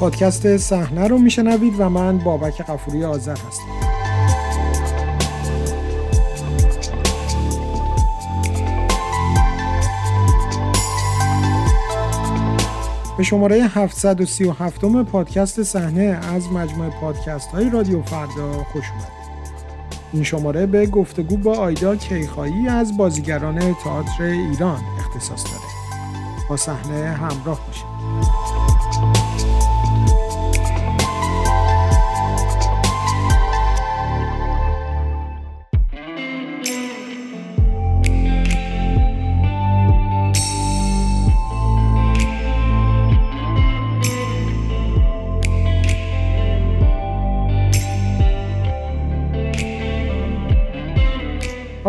پادکست صحنه رو میشنوید و من بابک قفوری آذر هستم به شماره 737 پادکست صحنه از مجموعه پادکست های رادیو فردا خوش اومدید. این شماره به گفتگو با آیدا کیخایی از بازیگران تئاتر ایران اختصاص داره. با صحنه همراه باشید.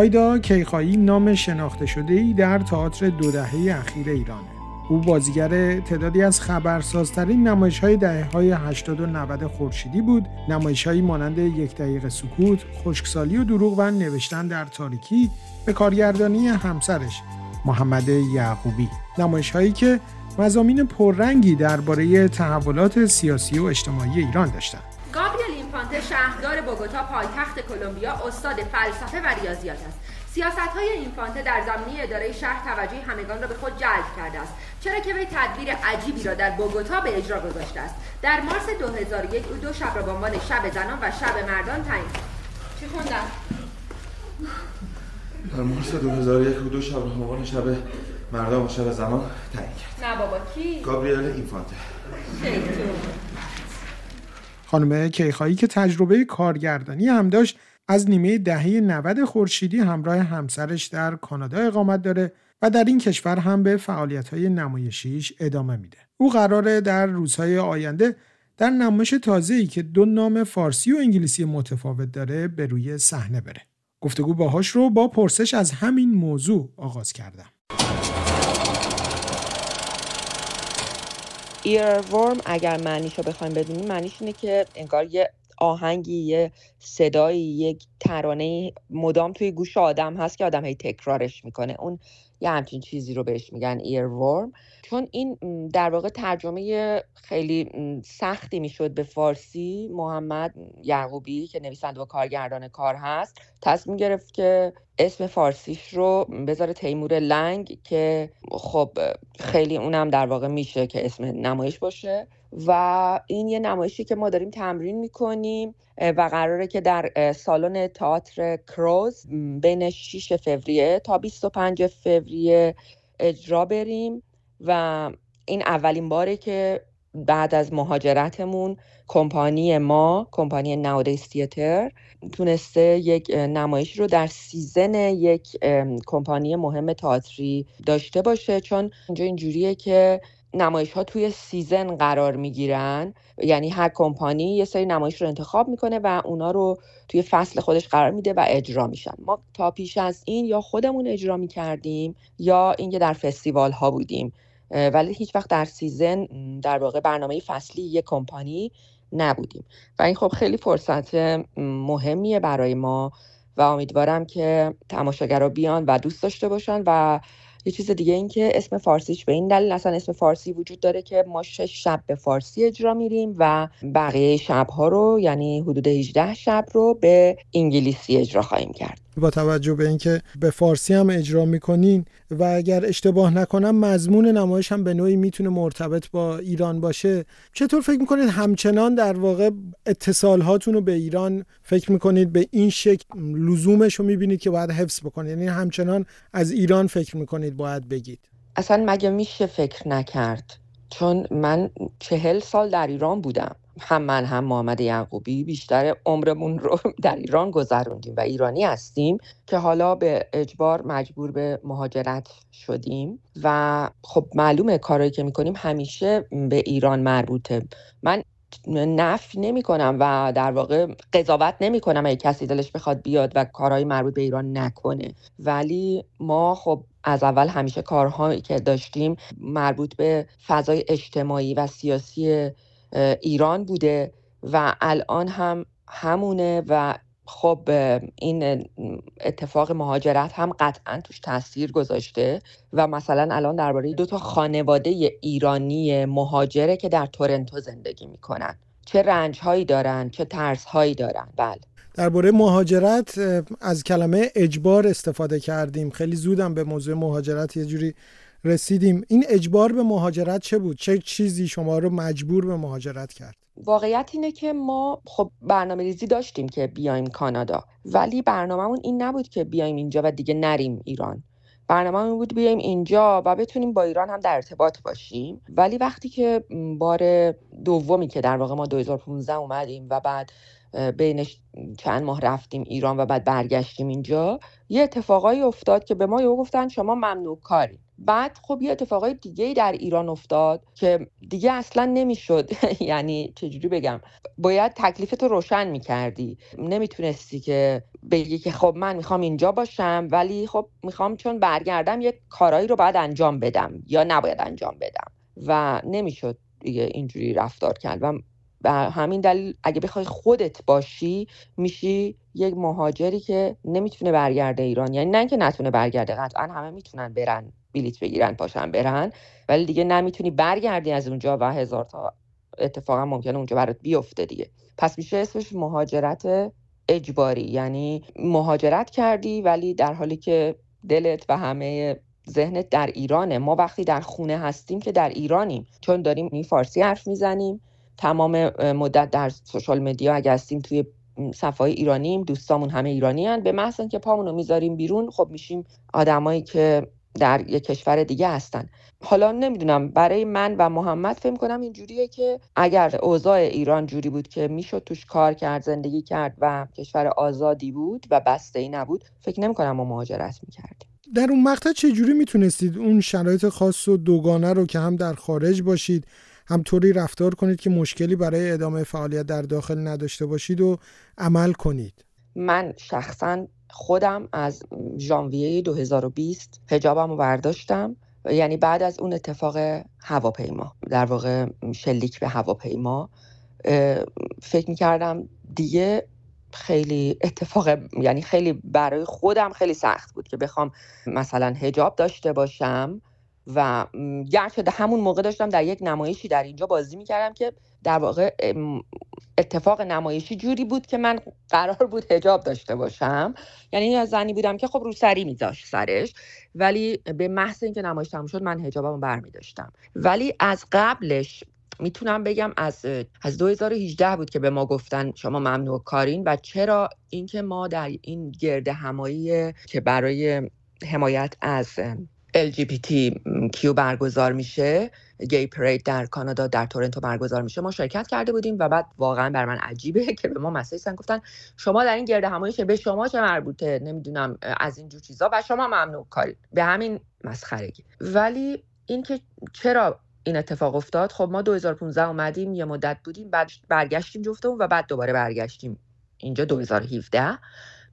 آیدا کیخایی نام شناخته شده ای در تئاتر دو دهه اخیر ایرانه. او بازیگر تعدادی از خبرسازترین نمایش های دهه های 80 و 90 خورشیدی بود. نمایش هایی مانند یک دقیقه سکوت، خشکسالی و دروغ و نوشتن در تاریکی به کارگردانی همسرش محمد یعقوبی. نمایش هایی که مزامین پررنگی درباره تحولات سیاسی و اجتماعی ایران داشتند. گابریل اینفانته شهردار بوگوتا پایتخت کلمبیا استاد فلسفه و ریاضیات است. سیاست های اینفانته در زمینه اداره شهر توجه همگان را به خود جلب کرده است چرا که وی تدبیر عجیبی را در بوگوتا به اجرا گذاشته است. در مارس 2001 او دو شب را به عنوان شب زنان و شب مردان تعیین چی خوندم؟ در مارس 2001 او دو شب را به عنوان شب مردان و شب زنان تعیین کرد. نه بابا کی؟ گابریل اینفانته. خانم کیخایی که تجربه کارگردانی هم داشت از نیمه دهه 90 خورشیدی همراه همسرش در کانادا اقامت داره و در این کشور هم به فعالیت‌های نمایشیش ادامه میده. او قراره در روزهای آینده در نمایش تازه‌ای که دو نام فارسی و انگلیسی متفاوت داره به روی صحنه بره. گفتگو باهاش رو با پرسش از همین موضوع آغاز کردم. ایرورم اگر معنیشو بخوایم بدونیم معنیش اینه که انگار یه آهنگی یه صدایی یک ترانه مدام توی گوش آدم هست که آدم هی تکرارش می‌کنه. اون یه همچین چیزی رو بهش میگن ایرورم چون این در واقع ترجمه خیلی سختی می‌شد به فارسی. محمد یعقوبی که نویسنده و کارگردان کار هست تصمیم گرفت که اسم فارسیش رو بذاره تیمور لنگ که خب خیلی اونم در واقع میشه که اسم نمایش باشه. و این یه نمایشی که ما داریم تمرین می‌کنیم و قراره که در سالن تئاتر کروز بین 6 فوریه تا 25 فوریه اجرا بریم و این اولین باره که بعد از مهاجرتمون کمپانی ما کمپانی ناودیس تیتر تونسته یک نمایش رو در سیزن یک کمپانی مهم تئاتری داشته باشه. چون اینجا اینجوریه که نمایش ها توی season قرار می‌گیرن. یعنی هر کمپانی یه سری نمایش رو انتخاب می‌کنه و اونا رو توی فصل خودش قرار میده و اجرا میشن. ما تا پیش از این یا خودمون اجرا می‌کردیم یا اینکه در فستیوال ها بودیم ولی هیچ وقت در season در واقع برنامه فصلی یک کمپانی نبودیم. و این خب خیلی فرصت مهمیه برای ما و امیدوارم که تماشاگرها بیان و دوست داشته باشن و یه چیز دیگه این که اسم فارسیش به این دلیل اصلا اسم فارسی وجود داره که ما شش شب به فارسی اجرا میریم و بقیه شبها رو یعنی حدود 18 شب رو به انگلیسی اجرا خواهیم کرد. با توجه به اینکه به فارسی هم اجرا می‌کنین و اگر اشتباه نکنم مضمون نمایش هم به نوعی می‌تونه مرتبط با ایران باشه. چطور فکر می‌کنید همچنان در واقع اتصال هاتون رو به ایران فکر می‌کنید؟ به این شکل لزومش رو می‌بینید که باید حفظ بکنید؟ یعنی همچنان از ایران فکر می‌کنید باید بگید؟ اصلا مگه میشه فکر نکرد؟ چون من چهل سال در ایران بودم. هم من هم محمد یعقوبی بیشتر عمرمون رو در ایران گذروندیم و ایرانی هستیم که حالا به اجبار مجبور به مهاجرت شدیم و خب معلومه کارهایی که می‌کنیم همیشه به ایران مربوطه. من نفی نمی کنم و در واقع قضاوت نمی کنم اگه کسی دلش بخواد بیاد و کارهای مربوط به ایران نکنه. ولی ما خب از اول همیشه کارهایی که داشتیم مربوط به فضای اجتماعی و سیاسی ایران بوده و الان هم همونه و خب این اتفاق مهاجرت هم قطعا توش تاثیر گذاشته و مثلا الان درباره دو تا خانواده ایرانی مهاجره که در تورنتو زندگی می‌کنن. چه رنج هایی دارن چه ترس هایی دارن؟ بله. درباره مهاجرت از کلمه اجبار استفاده کردیم. خیلی زودم به موضوع مهاجرت یه جوری رسیدیم. این اجبار به مهاجرت چه بود؟ چه چیزی شما رو مجبور به مهاجرت کرد؟ واقعیت اینه که ما خب برنامه ریزی داشتیم که بیایم کانادا ولی برنامهمون این نبود که بیایم اینجا و دیگه نریم ایران. برنامه بود بیایم اینجا و بتونیم با ایران هم در ارتباط باشیم. ولی وقتی که بار دومی که در واقع ما 2015 اومدیم و بعد بینش چند ماه رفتیم ایران و بعد برگشتیم اینجا یه اتفاقایی افتاد که به ما یه گفتن شما ممنوع کاری. بعد خب یه اتفاقای دیگه در ایران افتاد که دیگه اصلا نمی‌شد. یعنی چجوری بگم؟ باید تکلیفتو روشن می‌کردی. نمی‌تونستی که بگی که خب من می‌خوام اینجا باشم ولی خب می‌خوام چون برگردم یه کارایی رو باید انجام بدم یا نباید انجام بدم. و نمی‌شد دیگه اینجوری رفتار کرد. و به همین دلیل اگه بخوای خودت باشی میشی یک مهاجری که نمی‌تونه برگرده ایران. یعنی نه اینکه نتونه برگرده قطعا همه می‌تونن برن بلیت بگیرن پاشن برن ولی دیگه نمی‌تونی برگردی از اونجا و هزار تا اتفاقا ممکنه اونجا برات بیفته دیگه. پس میشه اسمش مهاجرت اجباری. یعنی مهاجرت کردی ولی در حالی که دلت و همه ذهنت در ایرانه. ما وقتی در خونه هستیم که در ایرانیم. چون داریم این فارسی حرف می‌زنیم. تمام مدت در سوشال مدیا اگه هستیم توی صفحه ایرانیم دوستامون همه ایرانی هن. به محض که پامونو می‌ذاریم بیرون خب میشیم آدمایی که در یک کشور دیگه هستن حالا نمی‌دونم برای من و محمد فکر کنم اینجوریه که اگر اوضاع ایران جوری بود که می‌شد توش کار کرد زندگی کرد و کشور آزادی بود و بسته ای نبود فکر نمی کنم ما مهاجرت می‌کردیم در اون مقطع چه جوری می‌تونستید اون شرایط خاص و دوگانه رو که هم در خارج باشید هم طوری رفتار کنید که مشکلی برای ادامه فعالیت در داخل نداشته باشید و عمل کنید. من شخصا خودم از ژانویه 2020 هجابم رو برداشتم. یعنی بعد از اون اتفاق هواپیما در واقع شلیک به هواپیما فکر می‌کردم دیگه خیلی اتفاق یعنی خیلی برای خودم خیلی سخت بود که بخوام مثلا هجاب داشته باشم. و گرچه همون موقع داشتم در یک نمایشی در اینجا بازی می‌کردم که در واقع اتفاق نمایشی جوری بود که من قرار بود هجاب داشته باشم. یعنی یا زنی بودم که خب روسری میذاشت سرش. ولی به محض اینکه نمایش تموم شد من هجابمو برمی داشتم ولی از قبلش می‌تونم بگم از از 2018 بود که به ما گفتن شما ممنوع کارین و چرا اینکه ما در این گرد همایی که برای حمایت از کیو برگزار میشه گی پرید در کانادا در تورنتو برگزار میشه ما شرکت کرده بودیم و بعد واقعا بر من عجیبه که به ما مسیج گفتن شما در این گرد همایی که به شما چه مربوطه؟ نمی‌دونم از این جور چیزا. و شما ممنوع کاری. به همین مسخرگی. ولی اینکه چرا این اتفاق افتاد؟ خب ما 2015 اومدیم یه مدت بودیم بعد برگشتیم جفتمون و بعد دوباره برگشتیم. اینجا 2017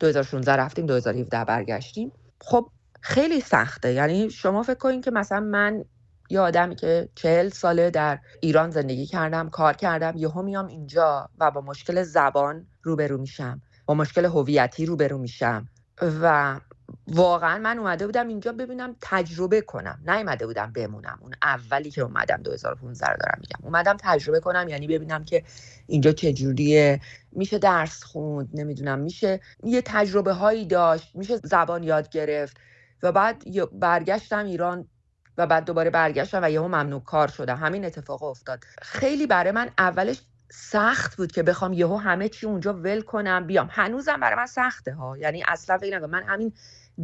2016 رفتیم 2017 برگشتیم. خب خیلی سخته. یعنی شما فکر کنید که مثلا من یه آدمی که چهل ساله در ایران زندگی کردم کار کردم یهو میام اینجا و با مشکل زبان روبرو میشم با مشکل هویتی روبرو میشم. و واقعا من اومده بودم اینجا ببینم تجربه کنم. نیومده بودم بمونم. اون اولی که اومدم 2015 رو دارم میگم. اومدم تجربه کنم یعنی ببینم که اینجا چجوریه. میشه درس خوند نمی‌دونم میشه یه تجربه هایی داشت میشه زبان یاد گرفت. و بعد برگشتم ایران و بعد دوباره برگشتم و یهو ممنوع کار شدم. همین اتفاق افتاد. خیلی برای من اولش سخت بود که بخوام یهو همه چی اونجا ول کنم بیام. هنوزم برای من سخته ها. یعنی اصلا فکر من همین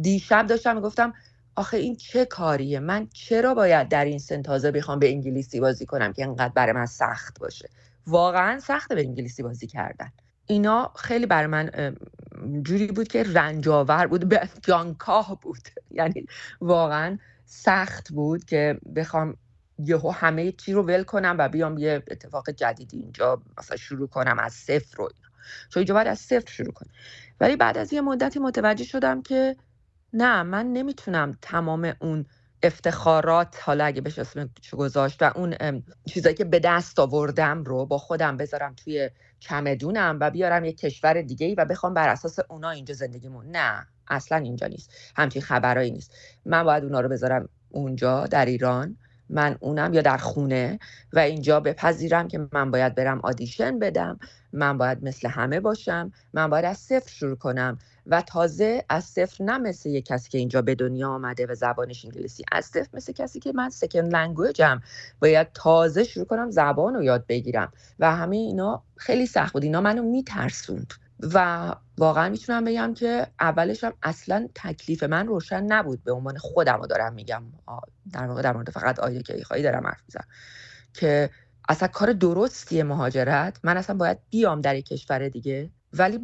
دیشب داشتم می‌گفتم آخه این چه کاریه؟ من چرا باید در این سن تازه بخوام به انگلیسی بازی کنم که انقدر برای من سخت باشه؟ واقعا سخته به انگلیسی بازی کردن. اینا خیلی برای من جوری بود که رنجاور بود به جانکاه بود. یعنی واقعا سخت بود که بخوام یهو همه چی رو ول کنم و بیام یه اتفاق جدیدی اینجا مثلا شروع کنم از صفر رو چون اینجا باید از صفر شروع کنم ولی بعد از یه مدتی متوجه شدم که نه من نمی‌تونم تمام اون افتخارات حالا اگه بشه اسمش گذاشت و اون چیزایی که به دست آوردم رو با خودم بذارم توی چمدونم و بیارم یک کشور دیگه ای و بخوام بر اساس اونا اینجا زندگیمون. نه اصلا اینجا نیست. همچین خبرایی نیست. من باید اونا رو بذارم اونجا در ایران من اونم یا در خونه و اینجا بپذیرم که من باید برم آدیشن بدم من باید مثل همه باشم من باید از صفر شروع کنم. و تازه از صفر نه مثل یه کسی که اینجا به دنیا آمده و زبانش انگلیسی. از صفر مثل کسی که من سکن لنگویجم باید تازه شروع کنم زبان رو یاد بگیرم. و همه اینا خیلی سخت بود. اینا منو میترسوند. و واقعا می‌تونم بگم که اولش هم اصلا تکلیف من روشن نبود. به عنوان خودم رو دارم میگم. در واقع در مورد فقط آیه که خواهی دارم حرف می‌زنم. که اصلا کار درستیه مهاجرت. من اصلا باید بیام در کشور دیگه. ولی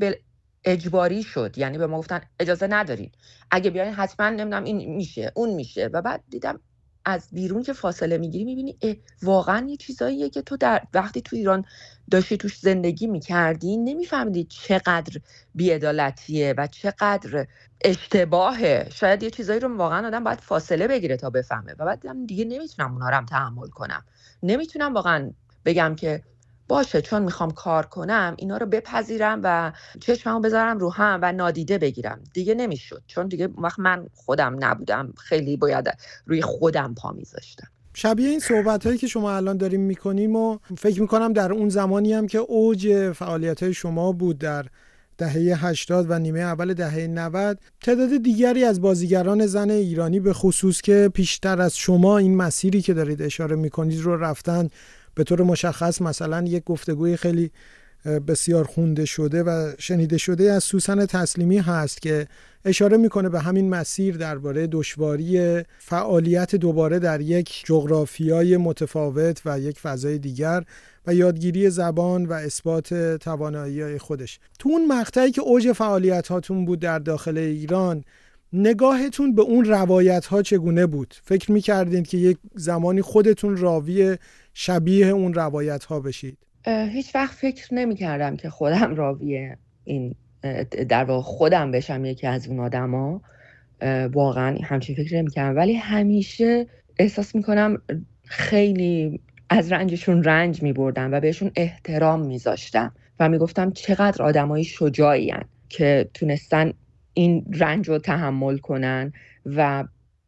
اجباری شد. یعنی به ما گفتن اجازه ندارین. اگه بیاین حتما نمی‌دونم این میشه اون میشه. و بعد دیدم از بیرون که فاصله می‌گیری می‌بینی واقعا یه چیزاییه که تو در وقتی تو ایران داشتی توش زندگی می‌کردی نمیفهمیدی چقدر بیعدالتیه و چقدر اشتباهه. شاید یه چیزایی رو واقعا آدم باید فاصله بگیره تا بفهمه. و بعد دیگه نمی‌تونم اونها رو هم تحمل کنم. نمی‌تونم واقعا بگم که باشه چون می‌خوام کار کنم اینا رو بپذیرم و چشممو بذارم رو هم و نادیده بگیرم. دیگه نمی‌شد. چون دیگه وقت من خودم نبودم. خیلی باید روی خودم پا میذاشتم. شبیه این صحبت هایی که شما الان داریم می‌کنیم و فکر می‌کنم در اون زمانی هم که اوج فعالیت های شما بود در دهه 80 و نیمه اول دهه 90 تعداد دیگری از بازیگران زن ایرانی به خصوص که پیشتر از شما این مسیری که دارید اشاره می‌کنید رو رفتن به طور مشخص مثلا یک گفتگوی خیلی بسیار خونده شده و شنیده شده از سوسن تسلیمی هست که اشاره می‌کنه به همین مسیر درباره دشواری فعالیت دوباره در یک جغرافیای متفاوت و یک فضای دیگر و یادگیری زبان و اثبات توانایی خودش. تو اون مقطعی که اوج فعالیت هاتون بود در داخل ایران نگاهتون به اون روایت ها چگونه بود؟ فکر می‌کردین که یک زمانی خودتون راوی شبیه اون روایت ها بشید؟ هیچ وقت فکر نمی کردم که خودم راوی این در واقع خودم بشم یکی از اون آدما واقعا همچین فکر نمی کردم ولی همیشه احساس می کنم خیلی از رنجشون رنج می بردم و بهشون احترام می زاشتم و می گفتم چقدر آدمایی شجاعی که تونستن این رنج رو تحمل کنن و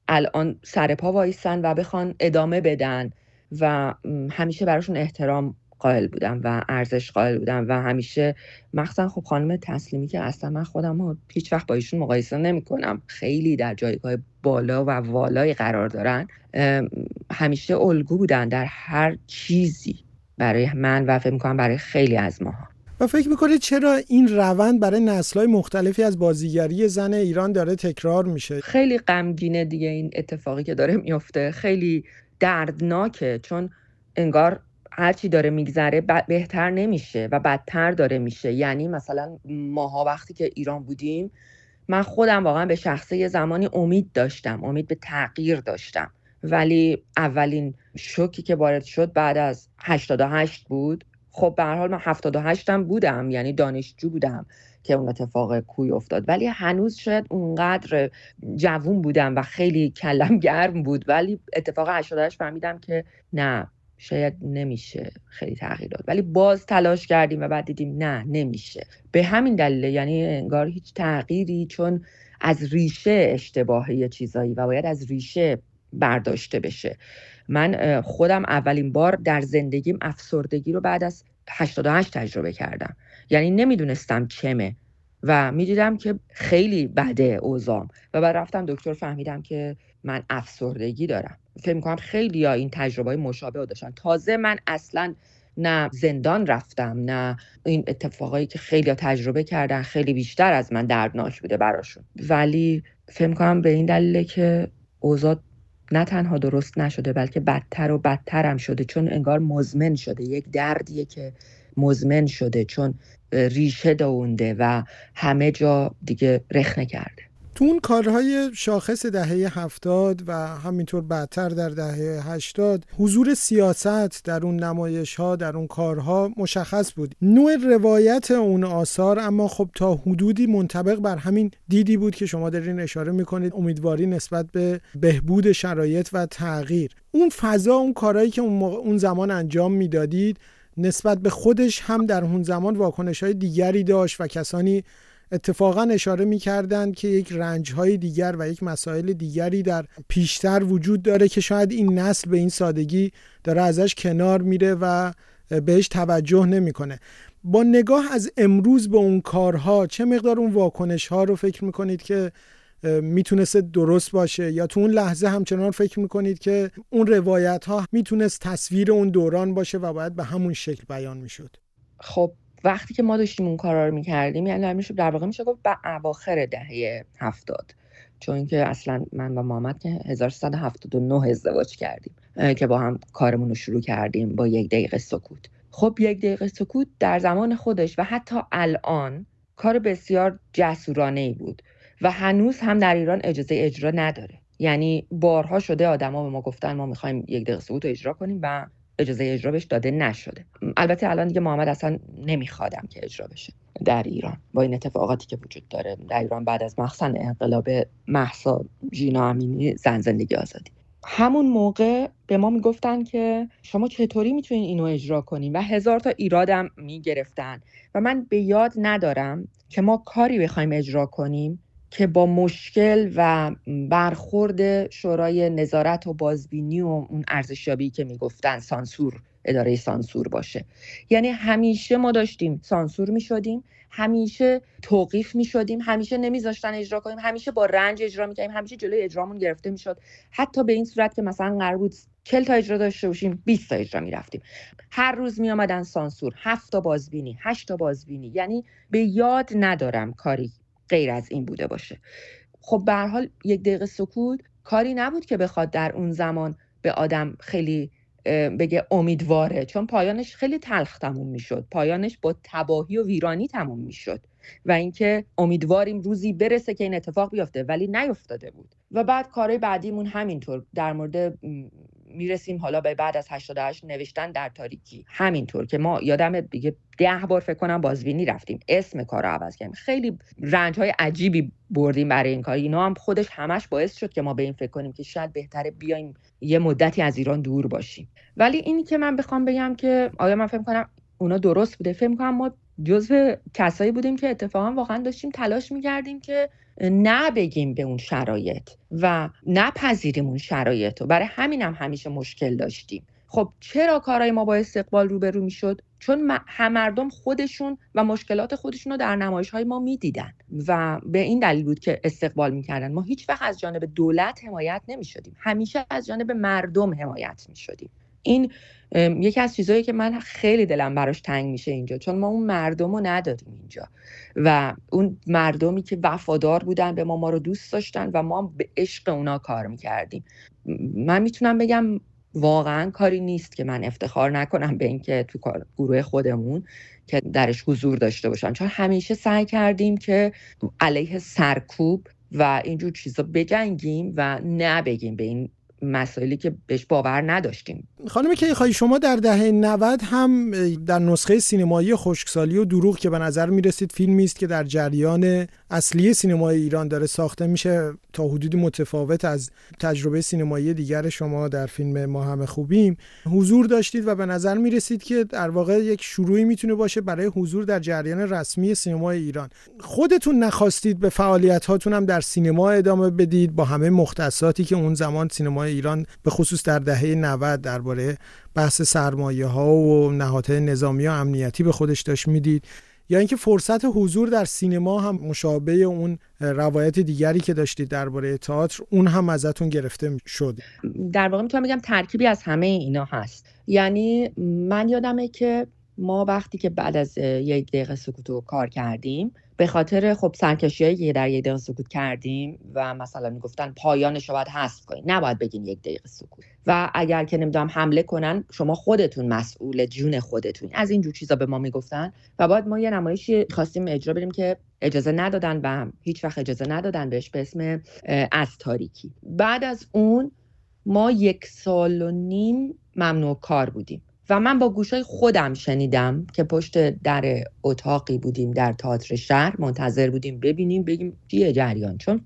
الان سر پا وایسن و بخوان ادامه بدن و همیشه براشون احترام قائل بودم و ارزش قائل بودم و همیشه مخصوصا خب خانم تسلیمی که اصلا من خودم رو هیچ وقت با ایشون مقایسه نمی کنم خیلی در جایگاه بالا و والای قرار دارن. همیشه الگو بودن در هر چیزی برای من و فکر می‌کنم برای خیلی از ماها. و فکر می‌کنید چرا این روند برای نسلهای مختلفی از بازیگری زن ایران داره تکرار میشه؟ خیلی غمگینه دیگه این اتفاقی که داره میفته خیلی دردناکه چون انگار هرچی داره میگذره بهتر نمیشه و بدتر داره میشه. یعنی مثلا ماها وقتی که ایران بودیم من خودم واقعا به شخصه یه زمانی امید داشتم امید به تغییر داشتم. ولی اولین شوکی که وارد شد بعد از 88 بود خب به هر حال من 78 هم بودم یعنی دانشجو بودم که اون اتفاق کوی افتاد. ولی هنوز شاید اونقدر جوون بودم و خیلی کلم گرم بود ولی اتفاق 88 فهمیدم که نه شاید نمیشه خیلی تغییر داد. ولی باز تلاش کردیم و بعد دیدیم نه نمیشه. به همین دلیل یعنی انگار هیچ تغییری چون از ریشه اشتباهی چیزایی و باید از ریشه برداشته بشه. من خودم اولین بار در زندگیم افسردگی رو بعد از 88 تجربه کردم. یعنی نمی‌دونستم چمه و می‌دیدم که خیلی بده اوزام و بعد رفتم دکتر فهمیدم که من افسردگی دارم. فکر می‌کنم خیلی ها این تجربه های مشابه داشتن. تازه من اصلا نه زندان رفتم نه این اتفاقایی که خیلی تجربه کردن خیلی بیشتر از من دردناک بوده براشون. ولی فکر می‌کنم به این دلیله که اوضاع نه تنها درست نشده بلکه بدتر و بدتر هم شده. چون انگار مزمن شده یک دردیه که مزمن شده چون ریشه دونده و همه جا دیگه رخنه کرده. تو اون کارهای شاخص دهه هفتاد و همینطور بعدتر در دهه هشتاد حضور سیاست در اون نمایش ها در اون کارها مشخص بود. نوع روایت اون آثار اما خب تا حدودی منطبق بر همین دیدی بود که شما دارین اشاره می‌کنید امیدواری نسبت به بهبود شرایط و تغییر. اون فضا اون کارهایی که اون, اون زمان انجام می‌دادید نسبت به خودش هم در اون زمان واکنش های دیگری داشت و کسانی اتفاقا اشاره می‌کردند که یک رنج های دیگر و یک مسائل دیگری در پیشتر وجود داره که شاید این نسل به این سادگی داره ازش کنار میره و بهش توجه نمی‌کنه. با نگاه از امروز به اون کارها چه مقدار اون واکنش ها رو فکر می‌کنید که می‌تونست درست باشه؟ یا تو اون لحظه همچنان فکر می‌کنید که اون روایت ها می‌تونست تصویر اون دوران باشه و باید به همون شکل بیان می‌شد؟ خب وقتی که ما داشتیم اون کارا رو می‌کردیم یعنی میشه در واقع میشه گفت به اواخر دهه هفتاد. چون که اصلا من با محمد که 1379 ازدواج کردیم که با هم کارمون رو شروع کردیم با یک دقیقه سکوت. خب یک دقیقه سکوت در زمان خودش و حتی الان کار بسیار جسورانه ای بود و هنوز هم در ایران اجازه اجرا نداره. یعنی بارها شده آدما به ما گفتن ما می‌خوایم یک دقیقه سکوت رو اجرا کنیم و اجازه اجرا بهش داده نشده. البته الان دیگه محمد اصلا نمیخوادم که اجرا بشه در ایران. با این اتفاقاتی که وجود داره در ایران بعد از مخصن انقلاب محسا جینا امینی زن زندگی آزادی. همون موقع به ما می‌گفتن که شما چطوری می‌تونین اینو اجرا کنین و هزار تا ایرادم می‌گرفتن. و من به یاد ندارم که ما کاری بخوایم اجرا کنیم که با مشکل و برخورد شورای نظارت و بازبینی و اون ارزشیابی که می‌گفتن سانسور اداره سانسور باشه. یعنی همیشه ما داشتیم سانسور می شدیم همیشه توقیف می شدیم همیشه نمیذاشتن اجرا کنیم همیشه با رنج اجرا می همیشه جلوی اجرامون گرفته می شد حتی به این صورت که مثلا قرار بود 40 تا اجرا داشته باشیم 20 تا اجرا می رفتیم هر روز می آمدن سانسور 7 تا بازبینی 8 تا بازبینی. یعنی به یاد ندارم کاری غیر از این بوده باشه. خب به حال یک دقیقه سکوت کاری نبود که بخواد در اون زمان به آدم خیلی بگه امیدواره چون پایانش خیلی تلخ تموم می‌شد. پایانش با تباهی و ویرانی تموم می‌شد و اینکه امیدواریم روزی برسه که این اتفاق بیفته ولی نیفتاده بود. و بعد کارهای بعدیمون همینطور در مورد می‌رسیم حالا به بعد از 88 نوشتن در تاریکی. همینطور که ما یادم دیگه ده بار فکر کنم بازبینی رفتیم. اسم کار رو عوض کردیم. خیلی رنج های عجیبی بردیم برای این کار. اینا هم خودش همش باعث شد که ما به این فکر کنیم که شاید بهتره بیایم یه مدتی از ایران دور باشیم. ولی اینی که من بخوام بگم که آیا من فکر کنم اونا درست بوده؟ فکر کنم ما جزو کسایی بودیم که اتفاقا واقعا داشتیم تلاش می‌کردیم که نه بگیم به اون شرایط و نپذیریم اون شرایط رو. برای همینم هم همیشه مشکل داشتیم. خب چرا کارهای ما با استقبال روبرو می‌شد؟ چون هم مردم خودشون و مشکلات خودشون رو در نمایش های ما می‌دیدن و به این دلیل بود که استقبال می‌کردن. ما هیچ وقت از جانب دولت حمایت نمی‌شدیم. همیشه از جانب مردم حمایت می‌شدیم. این یکی از چیزهایی که من خیلی دلم براش تنگ میشه اینجا چون ما اون مردم رو نداریم اینجا. و اون مردمی که وفادار بودن به ما ما رو دوست داشتن و ما به عشق اونا کار می‌کردیم. من می‌تونم بگم واقعا کاری نیست که من افتخار نکنم به اینکه تو گروه خودمون که درش حضور داشته باشم چون همیشه سعی کردیم که علیه سرکوب و اینجور چیزا بجنگیم و نبگیم به این مسائلی که بهش باور نداشتیم. خانم که خواهی شما در دهه 90 هم در نسخه سینمایی خشکسالی و دروغ که به نظر می رسید فیلمی است که در جریان اصلی سینمای ایران داره ساخته میشه تا حدودی متفاوت از تجربه سینمایی دیگر شما در فیلم ما همه خوبیم. حضور داشتید و به نظر می رسید که در واقع یک شروعی می‌تونه باشه برای حضور در جریان رسمی سینمای ایران. خودتون نخواستید به فعالیت هاتون هم در سینما ادامه بدید با همه مختصاتی که اون زمان سینمای ایران به خصوص در دهه 90 درباره بحث سرمایه ها و نهادهای نظامی و امنیتی به خودش داشت می‌دید. یا اینکه فرصت حضور در سینما هم مشابه اون روایت دیگری که داشتید درباره تئاتر اون هم ازتون گرفته شد. در واقع می‌تونم بگم ترکیبی از همه اینا هست. یعنی من یادمه که ما وقتی که بعد از یک دقیقه سکوت رو کار کردیم به خاطر خب سرکشی که در یک دقیقه سکوت کردیم و مثلا می‌گفتن پایانش رو باید حذف کنید نباید بگین یک دقیقه سکوت. و اگر که نمی‌دونم حمله کنن شما خودتون مسئول جون خودتون. از اینجور چیزا به ما می‌گفتن و بعد ما یه نمایشی خواستیم اجرا بریم که اجازه ندادن و هیچ وقت اجازه ندادن بهش به اسم از تاریکی. بعد از اون ما یک سال و نیم ممنوع کار بودیم. و من با گوشای خودم شنیدم که پشت در اتاقی بودیم در تئاتر شهر منتظر بودیم ببینیم بگیم چیه جریان. چون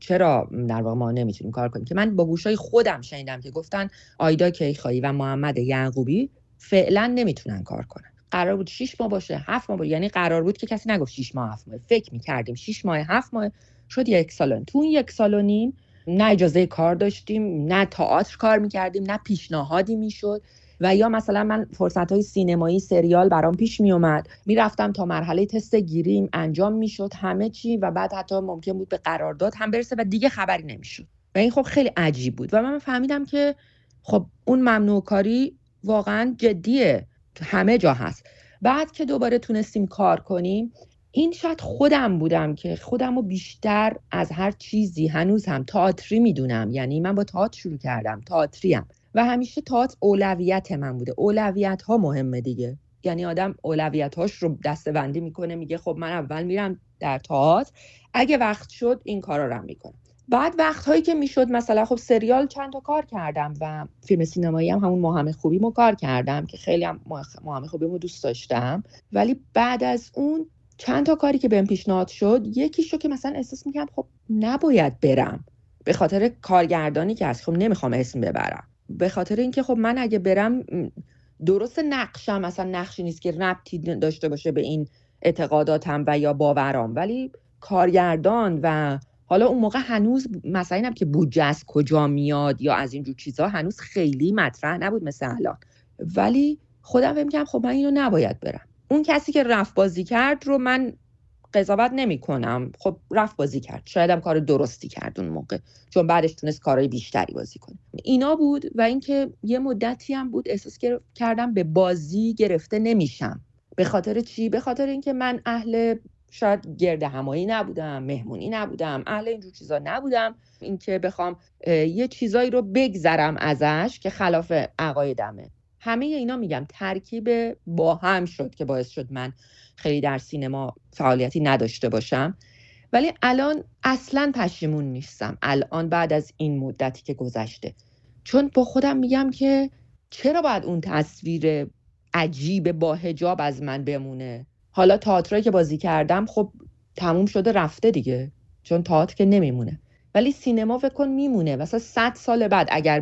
چرا در واقع ما نمی‌تونیم کار کنیم؟ که من با گوشای خودم شنیدم که گفتن آیدا کیخایی و محمد یعقوبی فعلا نمی‌تونن کار کنن. قرار بود 6 ماه باشه هفت ماه باشه. یعنی قرار بود که کسی نگفت 6 ماه هفت ماه. فکر می‌کردیم 6 ماه هفت ماه. شد یک سال تو اون یک سال و نیم نه اجازه کار داشتیم نه تئاتر کار می‌کردیم نه پیشنهادی می‌شد. و یا مثلا من فرصت های سینمایی سریال برام پیش می اومد می‌رفتم تا مرحله تست گیریم انجام می‌شد همه چی و بعد حتی ممکن بود به قرارداد هم برسه و دیگه خبری نمی‌شد. و این خب خیلی عجیب بود. و من فهمیدم که خب اون ممنوع کاری واقعا جدیه. همه جا هست. بعد که دوباره تونستیم کار کنیم این شاید خودم بودم که خودم رو بیشتر از هر چیزی هنوز هم تئاتری می‌دونم. یعنی من با تئاتر شروع کردم. تئاتریم. و همیشه تئاتر اولویت من بوده. اولویت ها مهمه دیگه. یعنی آدم اولویت هاش رو دسته می‌کنه میگه خب من اول میرم در تئاتر. اگه وقت شد این کارا رو می‌کنم. بعد وقت هایی که می‌شد مثلا خب سریال چند تا کار کردم و فیلم سینمایی هم همون مهم خوبی مو کار کردم که خیلی هم خوبی مو دوست داشتم. ولی بعد از اون چند تا کاری که بهم پیشنهاد شد یکیشو که مثلا احساس می‌کنم خب نباید برم. به خاطر کارگردانی که هست. خب نمی‌خوام اسم ببرم. به خاطر اینکه خب من اگه برم درست نقشم مثلا نقشی نیست که ربطی داشته باشه به این اعتقاداتم و یا باورام. ولی کارگردان و حالا اون موقع هنوز مثلا اینم که بودجه از کجا میاد یا از اینجور چیزها هنوز خیلی مطرح نبود مثل الان. ولی خودم می‌کنم خب من اینو نباید برم. اون کسی که رفت بازی کرد رو من قضاوت نمی کنم خب رفت بازی کرد. شاید هم کار درستی کرد اون موقع. چون بعدش تونست کارهای بیشتری بازی کنه. اینا بود و اینکه یه مدتی هم بود احساس کردم به بازی گرفته نمیشم. به خاطر چی؟ به خاطر اینکه من اهل شاید گرد همایی نبودم مهمونی نبودم اهل اینجور چیزا نبودم. اینکه بخوام یه چیزایی رو بگذرم ازش که خلاف عقایدمه. همه اینا میگم. ترکیب با هم شد که باعث شد من خیلی در سینما فعالیتی نداشته باشم. ولی الان اصلا پشیمون نیستم. الان بعد از این مدتی که گذشته. چون با خودم میگم که چرا باید اون تصویر عجیب با هجاب از من بمونه؟ حالا تئاترایی که بازی کردم خب تموم شده رفته دیگه. چون تئاتر که نمیمونه. ولی سینما فکر کن میمونه. مثلا صد سال بعد اگر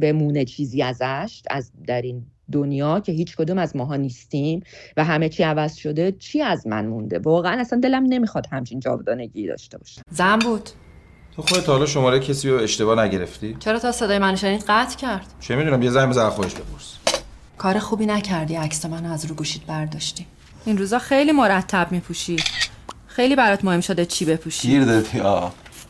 بمونه چیزی ازش از در این دنیا که هیچ کدوم از ماها نیستیم و همه چی عوض شده چی از من مونده؟ واقعا اصلا دلم نمی‌خواد همچین جاودانگی داشته باشه زن بود. تو خودت حالا شماره کسی رو اشتباه نگرفتی؟ چرا تا صدای من شنید قطع کرد؟ چه می‌دونم یه زنگ بزن خودش بپرس. کار خوبی نکردی عکس من از رو گوشید برداشتی. این روزا خیلی مرتب میپوشی. خیلی برات مهم شده چی بپوشی. گیر دادی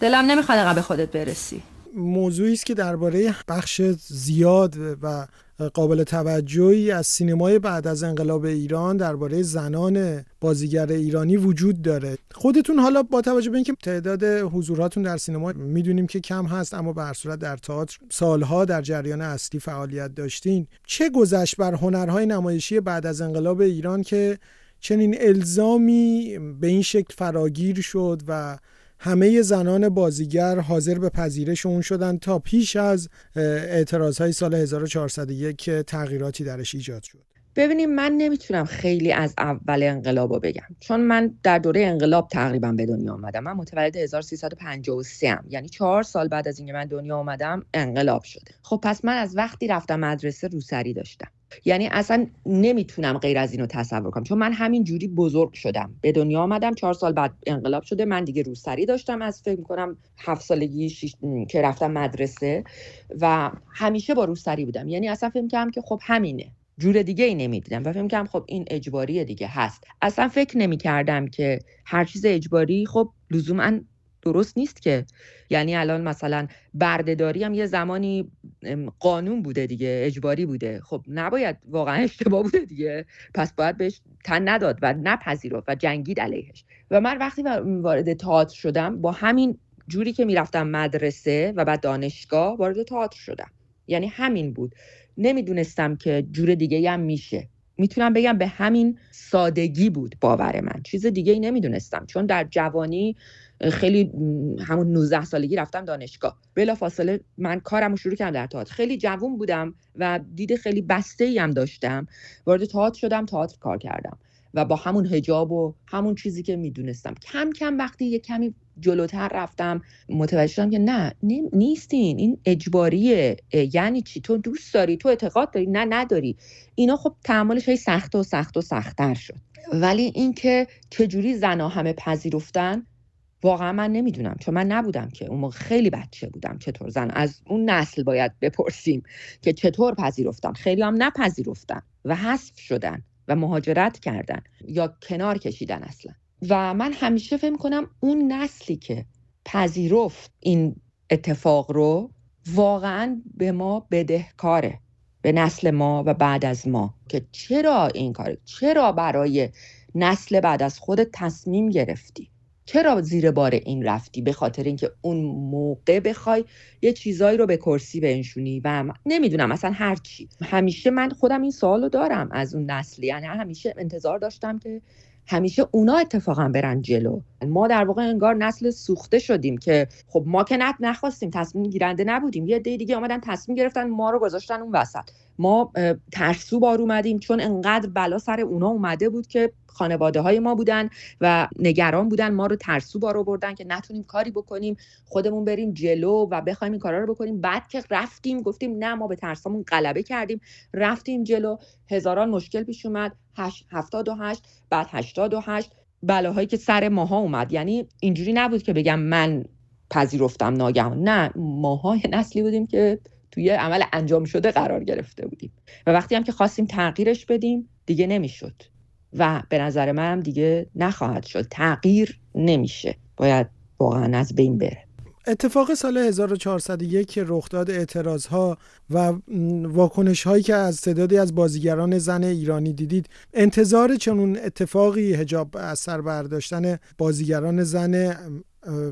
دلم نمی‌خواد قبل خودت برسی. موضوعی است که درباره بخش زیاد و قابل توجهی از سینمای بعد از انقلاب ایران درباره زنان بازیگر ایرانی وجود داره. خودتون حالا با توجه به اینکه تعداد حضوراتون در سینما می‌دونیم که کم هست اما به صورت در تئاتر سالها در جریان اصلی فعالیت داشتین. چه گذشت بر هنرهای نمایشی بعد از انقلاب ایران که چنین الزامی به این شکل فراگیر شد و همه زنان بازیگر حاضر به پذیرش اون شدن تا پیش از اعتراض های سال 1401 که تغییراتی درش ایجاد شد. ببینیم من نمی‌تونم خیلی از اول انقلاب بگم. چون من در دوره انقلاب تقریبا به دنیا آمدم. من متولد 1353 ام. یعنی چهار سال بعد از اینکه من دنیا آمدم انقلاب شده. خب پس من از وقتی رفتم مدرسه روسری داشتم. یعنی اصلا نمی‌تونم غیر از اینو تصور کنم. چون من همین جوری بزرگ شدم. به دنیا آمدم چهار سال بعد انقلاب شده. من دیگه روسری داشتم از فکر کنم هفت سالگی شیش... که رفتم مدرسه. و همیشه با روسری بودم. یعنی اصلا فکر کردم که خب همینه. جور دیگه ای نمی‌دیدم. و فکر کردم خب این اجباری دیگه هست. اصلا فکر نمی کردم که هر چیز اجباری خب لزوما درست نیست که. یعنی الان مثلا بردهداری هم یه زمانی قانون بوده دیگه اجباری بوده. خب نباید واقعا اشتباه بوده دیگه. پس باید بهش تن نداد و نپذیرفت و جنگید علیهش. و من وقتی وارد تئاتر شدم با همین جوری که می‌رفتم مدرسه و بعد دانشگاه وارد تئاتر شدم. یعنی همین بود. نمی‌دونستم که جور دیگه هم میشه. می‌تونم بگم به همین سادگی بود باور من. چیز دیگه ای نمی‌دونستم. چون در جوانی خیلی همون 19 سالگی رفتم دانشگاه. بلا فاصله من کارم رو شروع کردم در تئاتر. خیلی جوون بودم و دید خیلی بسته ای هم داشتم. وارد تئاتر شدم تئاتر کار کردم و با همون هجاب و همون چیزی که می‌دونستم. کم کم وقتی یه کمی جلوتر رفتم متوجه شدم که نه نیستین. این اجباریه. یعنی چی؟ تو دوست داری؟ تو اعتقاد داری؟ نه نداری. اینا خب تحملش های سخت و سخت و سختتر شد. ولی اینکه چجوری زنا همه پذیرفتن واقعا من نمی‌دونم. چون من نبودم که. اون موقع خیلی بچه بودم. چطور زن. از اون نسل باید بپرسیم که چطور پذیرفتن. خیلی هم نپذیرفتن و حذف شدن و مهاجرت کردن یا کنار کشیدن اصلا. و من همیشه فکر کنم اون نسلی که پذیرفت این اتفاق رو واقعا به ما بدهکاره. به نسل ما و بعد از ما. که چرا این کار چرا برای نسل بعد از خود تصمیم گرفتی؟ چرا زیر بار این رفتی به خاطر اینکه اون موقع بخوای یه چیزایی رو به کرسی بنشونی؟ و نمی‌دونم اصلا هر چی. همیشه من خودم این سوالو دارم از اون نسلی. یعنی همیشه انتظار داشتم که همیشه اونا اتفاقا برن جلو. ما در واقع انگار نسل سوخته شدیم که خب ما که نت نخواستیم تصمیم گیرنده نبودیم. یه دی دیگه آمدن تصمیم گرفتن ما رو گذاشتن اون وسط. ما ترسو بار اومدیم چون انقدر بلا سر اونا اومده بود که خانواده های ما بودن و نگران بودن. ما رو ترسو بارو بردن که نتونیم کاری بکنیم خودمون بریم جلو و بخوایم این کارا رو بکنیم. بعد که رفتیم گفتیم نه ما به ترسامون غلبه کردیم. رفتیم جلو. هزاران مشکل پیش اومد. 78 بعد 88 بلاهایی که سر ماها اومد. یعنی اینجوری نبود که بگم من پذیرفتم ناگهان. نه ماها نسلی بودیم که توی عمل انجام شده قرار گرفته بودیم. و وقتی هم که خواستیم تغییرش بدیم دیگه نمی‌شد. و به نظر من دیگه نخواهد شد. تغییر نمیشه. باید واقعا از بین بره. اتفاق سال 1401 که رخ داد اعتراض ها و واکنش هایی که از تعدادی از بازیگران زن ایرانی دیدید انتظار چنون اتفاقی هجاب از سر برداشتن بازیگران زن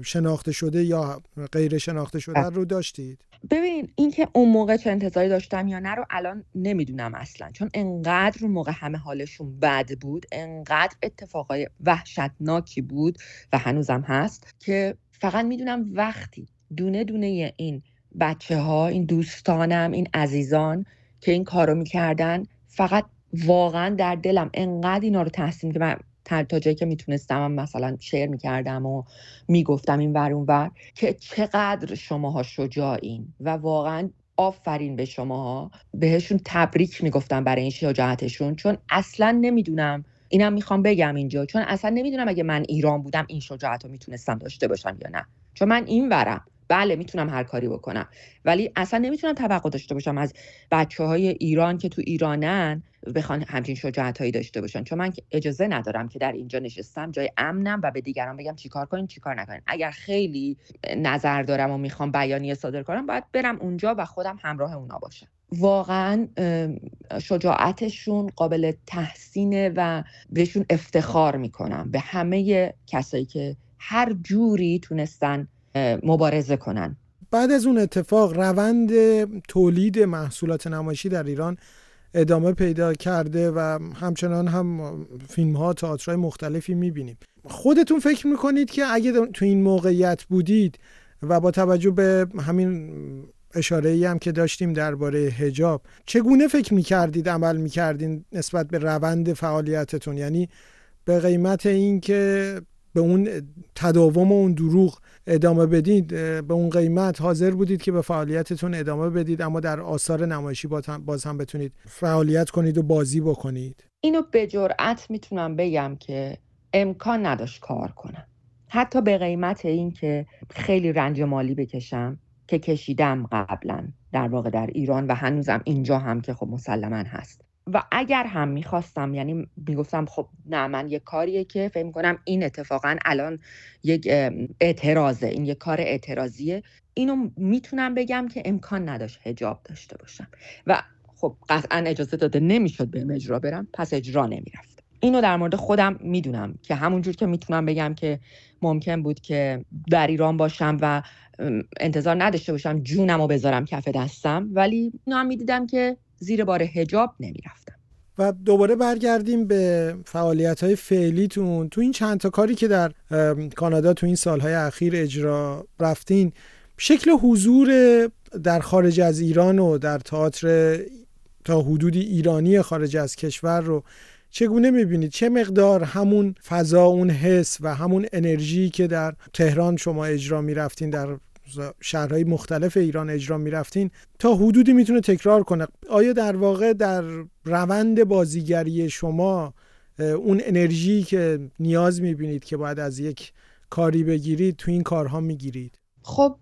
شناخته شده یا غیر شناخته شده رو داشتید؟ ببین اینکه اون موقع چه انتظاری داشتم یا نه رو الان نمی‌دونم اصلا. چون انقدر اون موقع همه حالشون بد بود انقدر اتفاقای وحشتناکی بود و هنوزم هست که فقط می‌دونم وقتی دونه دونه این بچه ها این دوستانم این عزیزان که این کارو می‌کردن فقط واقعا در دلم انقدر اینا رو تحسین که من تا جایی که می‌تونستم مثلا شعر می‌کردم و می‌گفتم این ور اون ور که چقدر شماها شجاعین و واقعا آفرین به شماها. بهشون تبریک می‌گفتم برای این شجاعتشون چون اصلا نمی‌دونم اینم می‌خوام بگم اینجا چون اصلا نمی‌دونم اگه من ایران بودم این شجاعت رو می‌تونستم داشته باشم یا نه. چون من این ورم. بله می‌تونم هر کاری بکنم. ولی اصلا نمی‌تونم توقع داشته باشم از بچه های ایران که تو ایرانن بخوان همچین شجاعت هایی داشته باشن. چون من اجازه ندارم که در اینجا نشستم جای امنم و به دیگران بگم چیکار کنین چیکار نکنین. اگر خیلی نظر دارم و می‌خوام بیانیه صادر کنم باید برم اونجا و خودم همراه اونا باشم. واقعا شجاعتشون قابل تحسینه و بهشون افتخار می‌کنم. به همه کسایی که هر جوری تونستن مبارزه کنن. بعد از اون اتفاق روند تولید محصولات نمایشی در ایران ادامه پیدا کرده و همچنان هم فیلم ها تئاترهای مختلفی می‌بینیم. خودتون فکر می‌کنید که اگه تو این موقعیت بودید و با توجه به همین اشاره ای هم که داشتیم درباره هجاب چگونه فکر می‌کردید عمل می‌کردین نسبت به روند فعالیتتون؟ یعنی به قیمت اینکه به اون تداوم و اون دروغ ادامه بدید به اون قیمت حاضر بودید که به فعالیتتون ادامه بدید اما در آثار نمایشی باز هم بتونید فعالیت کنید و بازی بکنید. اینو به جرأت می‌تونم بگم که امکان نداشت کار کنم. حتی به قیمت این که خیلی رنج مالی بکشم که کشیدم قبلا در واقع در ایران و هنوزم اینجا هم که خب مسلما هست. و اگر هم می‌خواستم یعنی می‌گفتم خب نه من یه کاریه که فکر کنم این اتفاقا الان یک اعتراضه این یک کار اعتراضیه. اینو می‌تونم بگم که امکان نداشت هجاب داشته باشم. و خب قطعا اجازه داده نمی‌شد به اجرا برم پس اجرا نمی‌رفت. اینو در مورد خودم می‌دونم که همونجور که می‌تونم بگم که ممکن بود که در ایران باشم و انتظار نداشته باشم جونم رو بذارم کف دستم ولی اینو هم می‌دیدم که زیر بار هجاب نمی‌رفتم. و دوباره برگردیم به فعالیت های فعلیتون. تو این چند تا کاری که در کانادا تو این سالهای اخیر اجرا رفتین شکل حضور در خارج از ایران و در تئاتر تا حدودی ایرانی خارج از کشور رو چگونه می‌بینید؟ چه مقدار همون فضا اون حس و همون انرژی که در تهران شما اجرا می‌رفتین در شهرهای مختلف ایران اجرا می‌رفتین تا حدودی می‌تونه تکرار کنه. آیا در واقع در روند بازیگری شما اون انرژی که نیاز می‌بینید که باید از یک کاری بگیرید تو این کارها می‌گیرید؟ خب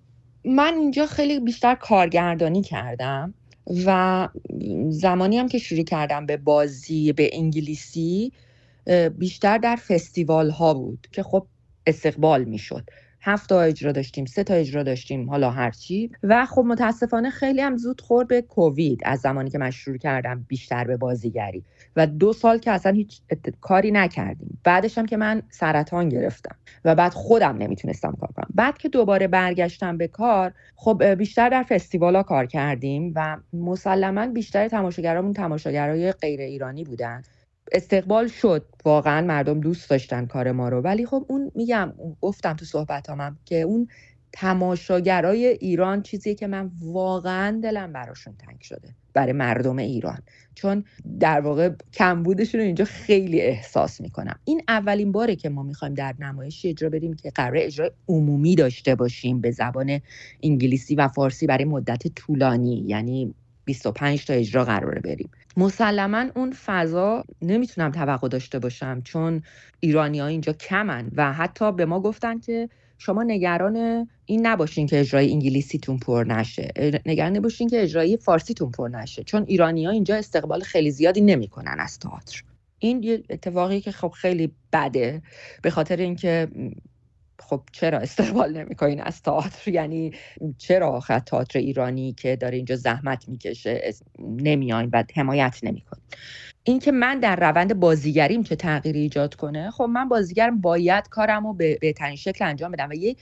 من اینجا خیلی بیشتر کارگردانی کردم و زمانی هم که شروع کردم به بازی به انگلیسی بیشتر در فستیوال ها بود که خب استقبال می‌شد. هفت تا اجرا داشتیم سه تا اجرا داشتیم حالا هرچی و خب متاسفانه خیلی هم زود خورد به کووید از زمانی که شروع کردم بیشتر به بازیگری. و دو سال که اصلا هیچ کاری نکردیم. بعدش هم که من سرطان گرفتم و بعد خودم نمی‌تونستم کار کنم. بعد که دوباره برگشتم به کار خب بیشتر در فستیوالا کار کردیم و مسلما بیشتر تماشاگرامون تماشاگرای غیر ایرانی بودن. استقبال شد. واقعا مردم دوست داشتن کار ما رو. ولی خب اون میگم گفتم تو صحبتامم که اون تماشاگرای ایران چیزیه که من واقعا دلم براشون تنگ شده. برای مردم ایران. چون در واقع کمبودشون رو اینجا خیلی احساس می‌کنم. این اولین باره که ما می‌خوایم در نمایشی اجرا بریم که قرار اجرا عمومی داشته باشیم به زبان انگلیسی و فارسی برای مدت طولانی. یعنی 25 تا اجرا قراره بریم. مسلما اون فضا نمی‌تونم توقع داشته باشم چون ایرانی ها اینجا کمن و حتی به ما گفتن که شما نگران این نباشین که اجرای انگلیسیتون پر نشه. نگران نباشین که اجرای فارسیتون پر نشه چون ایرانی ها اینجا استقبال خیلی زیادی نمی‌کنن از تئاتر. این یه اتفاقی که خب خیلی بده به خاطر اینکه خب چرا استقبال نمی‌کنین از تئاتر؟ یعنی چرا آخر تئاتر ایرانی که داره اینجا زحمت می‌کشه نمیاین و حمایت نمی‌کنین؟ این که من در روند بازیگریم چه تغییری ایجاد کنه؟ خب من بازیگرم باید کارم رو به بهترین شکل انجام بدم و یه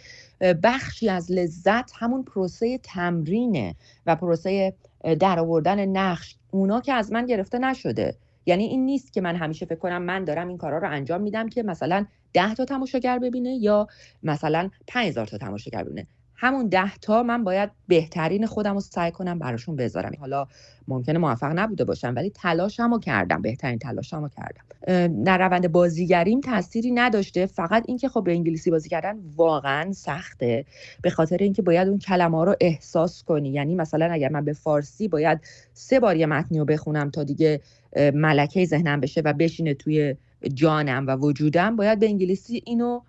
بخشی از لذت همون پروسه تمرینه و پروسه در آوردن نقش. اونا که از من گرفته نشده. یعنی این نیست که من همیشه فکر کنم من دارم این کارا رو انجام میدم که مثلا ده تا تماشاگر ببینه یا مثلا 5000 تا تماشاگر ببینه. همون ده تا من باید بهترین خودم رو سعی کنم براشون بذارم. حالا ممکنه موفق نبوده باشم ولی تلاشم رو کردم بهترین تلاشم رو کردم در روند بازیگریم تأثیری نداشته. فقط اینکه خب به انگلیسی بازی کردن واقعا سخته. به خاطر اینکه باید اون کلمه رو احساس کنی. یعنی مثلا اگر من به فارسی باید سه بار یه متنی رو بخونم تا دیگه ملکه ذهنم بشه و بشینه توی جانم و وجودم باید به انگلیسی اینو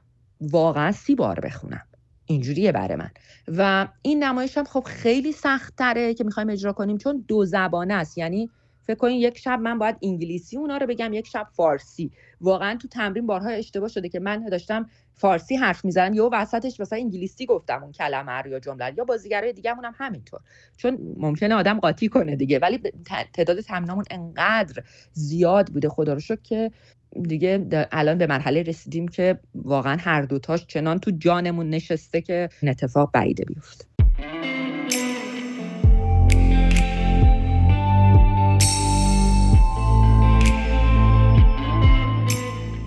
واقعا سی بار بخونم. اینجوریه برای من. و این نمایش هم خب خیلی سخت تره که می‌خوایم اجرا کنیم چون دو زبانه است. یعنی فکر کنین یک شب من باید انگلیسی اونا رو بگم یک شب فارسی. واقعا تو تمرین بارها اشتباه شده که من داشتم فارسی حرف می‌زنم یا وسطش مثلا انگلیسی گفتم اون کلمه رو یا جمله یا بازیگرای دیگه هم همینطور. چون ممکنه آدم قاطی کنه دیگه. ولی تعداد تمرینمون انقدر زیاد بوده خدا رو شکر که دیگه الان به مرحله رسیدیم که واقعا هر دوتاش چنان تو جانمون نشسته که این اتفاق بعیده بیفته.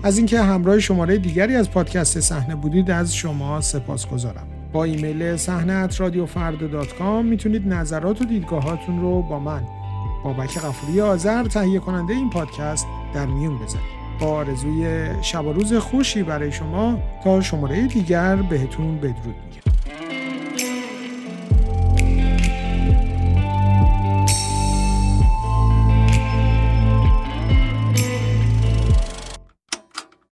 از اینکه همراه شماره دیگری از پادکست صحنه بودید از شما سپاس گذارم با ایمیل صحنه رادیو می‌تونید نظرات و دیدگاهاتون رو با من بابک غفوری آذر تهیه کننده این پادکست در میون بذارید. با آرزوی شب و روز خوشی برای شما تا شماره دیگر بهتون بدرود میگم.